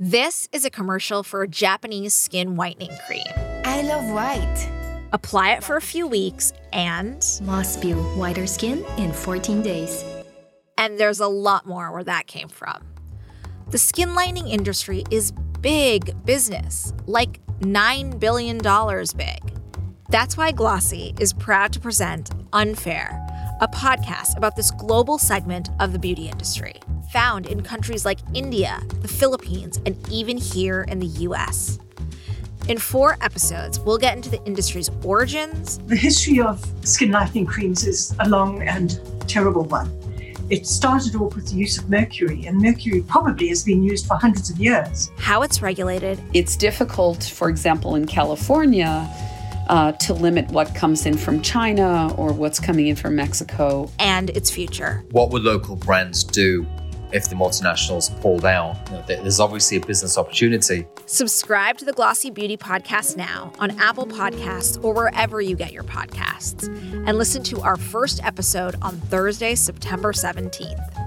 This is a commercial for a Japanese skin whitening cream. I love white. Apply it for a few weeks and. Must build whiter skin in 14 days. And there's a lot more where that came from. The skin lightening industry is big business, like $9 billion big. That's why Glossy is proud to present Unfair, a podcast about this global segment of the beauty industry found in countries like India, the Philippines, and even here in the US. In four episodes, we'll get into the industry's origins. The history of skin lightening creams is a long and terrible one. It started off with the use of mercury, and mercury probably has been used for hundreds of years. How it's regulated. It's difficult, for example, in California. Uh, to limit what comes in from China or what's coming in from Mexico. And its future. What would local brands do if the multinationals pull down. You know, there's obviously a business opportunity. Subscribe to the Glossy Beauty Podcast now on Apple Podcasts or wherever you get your podcasts. And listen to our first episode on Thursday, September 17th.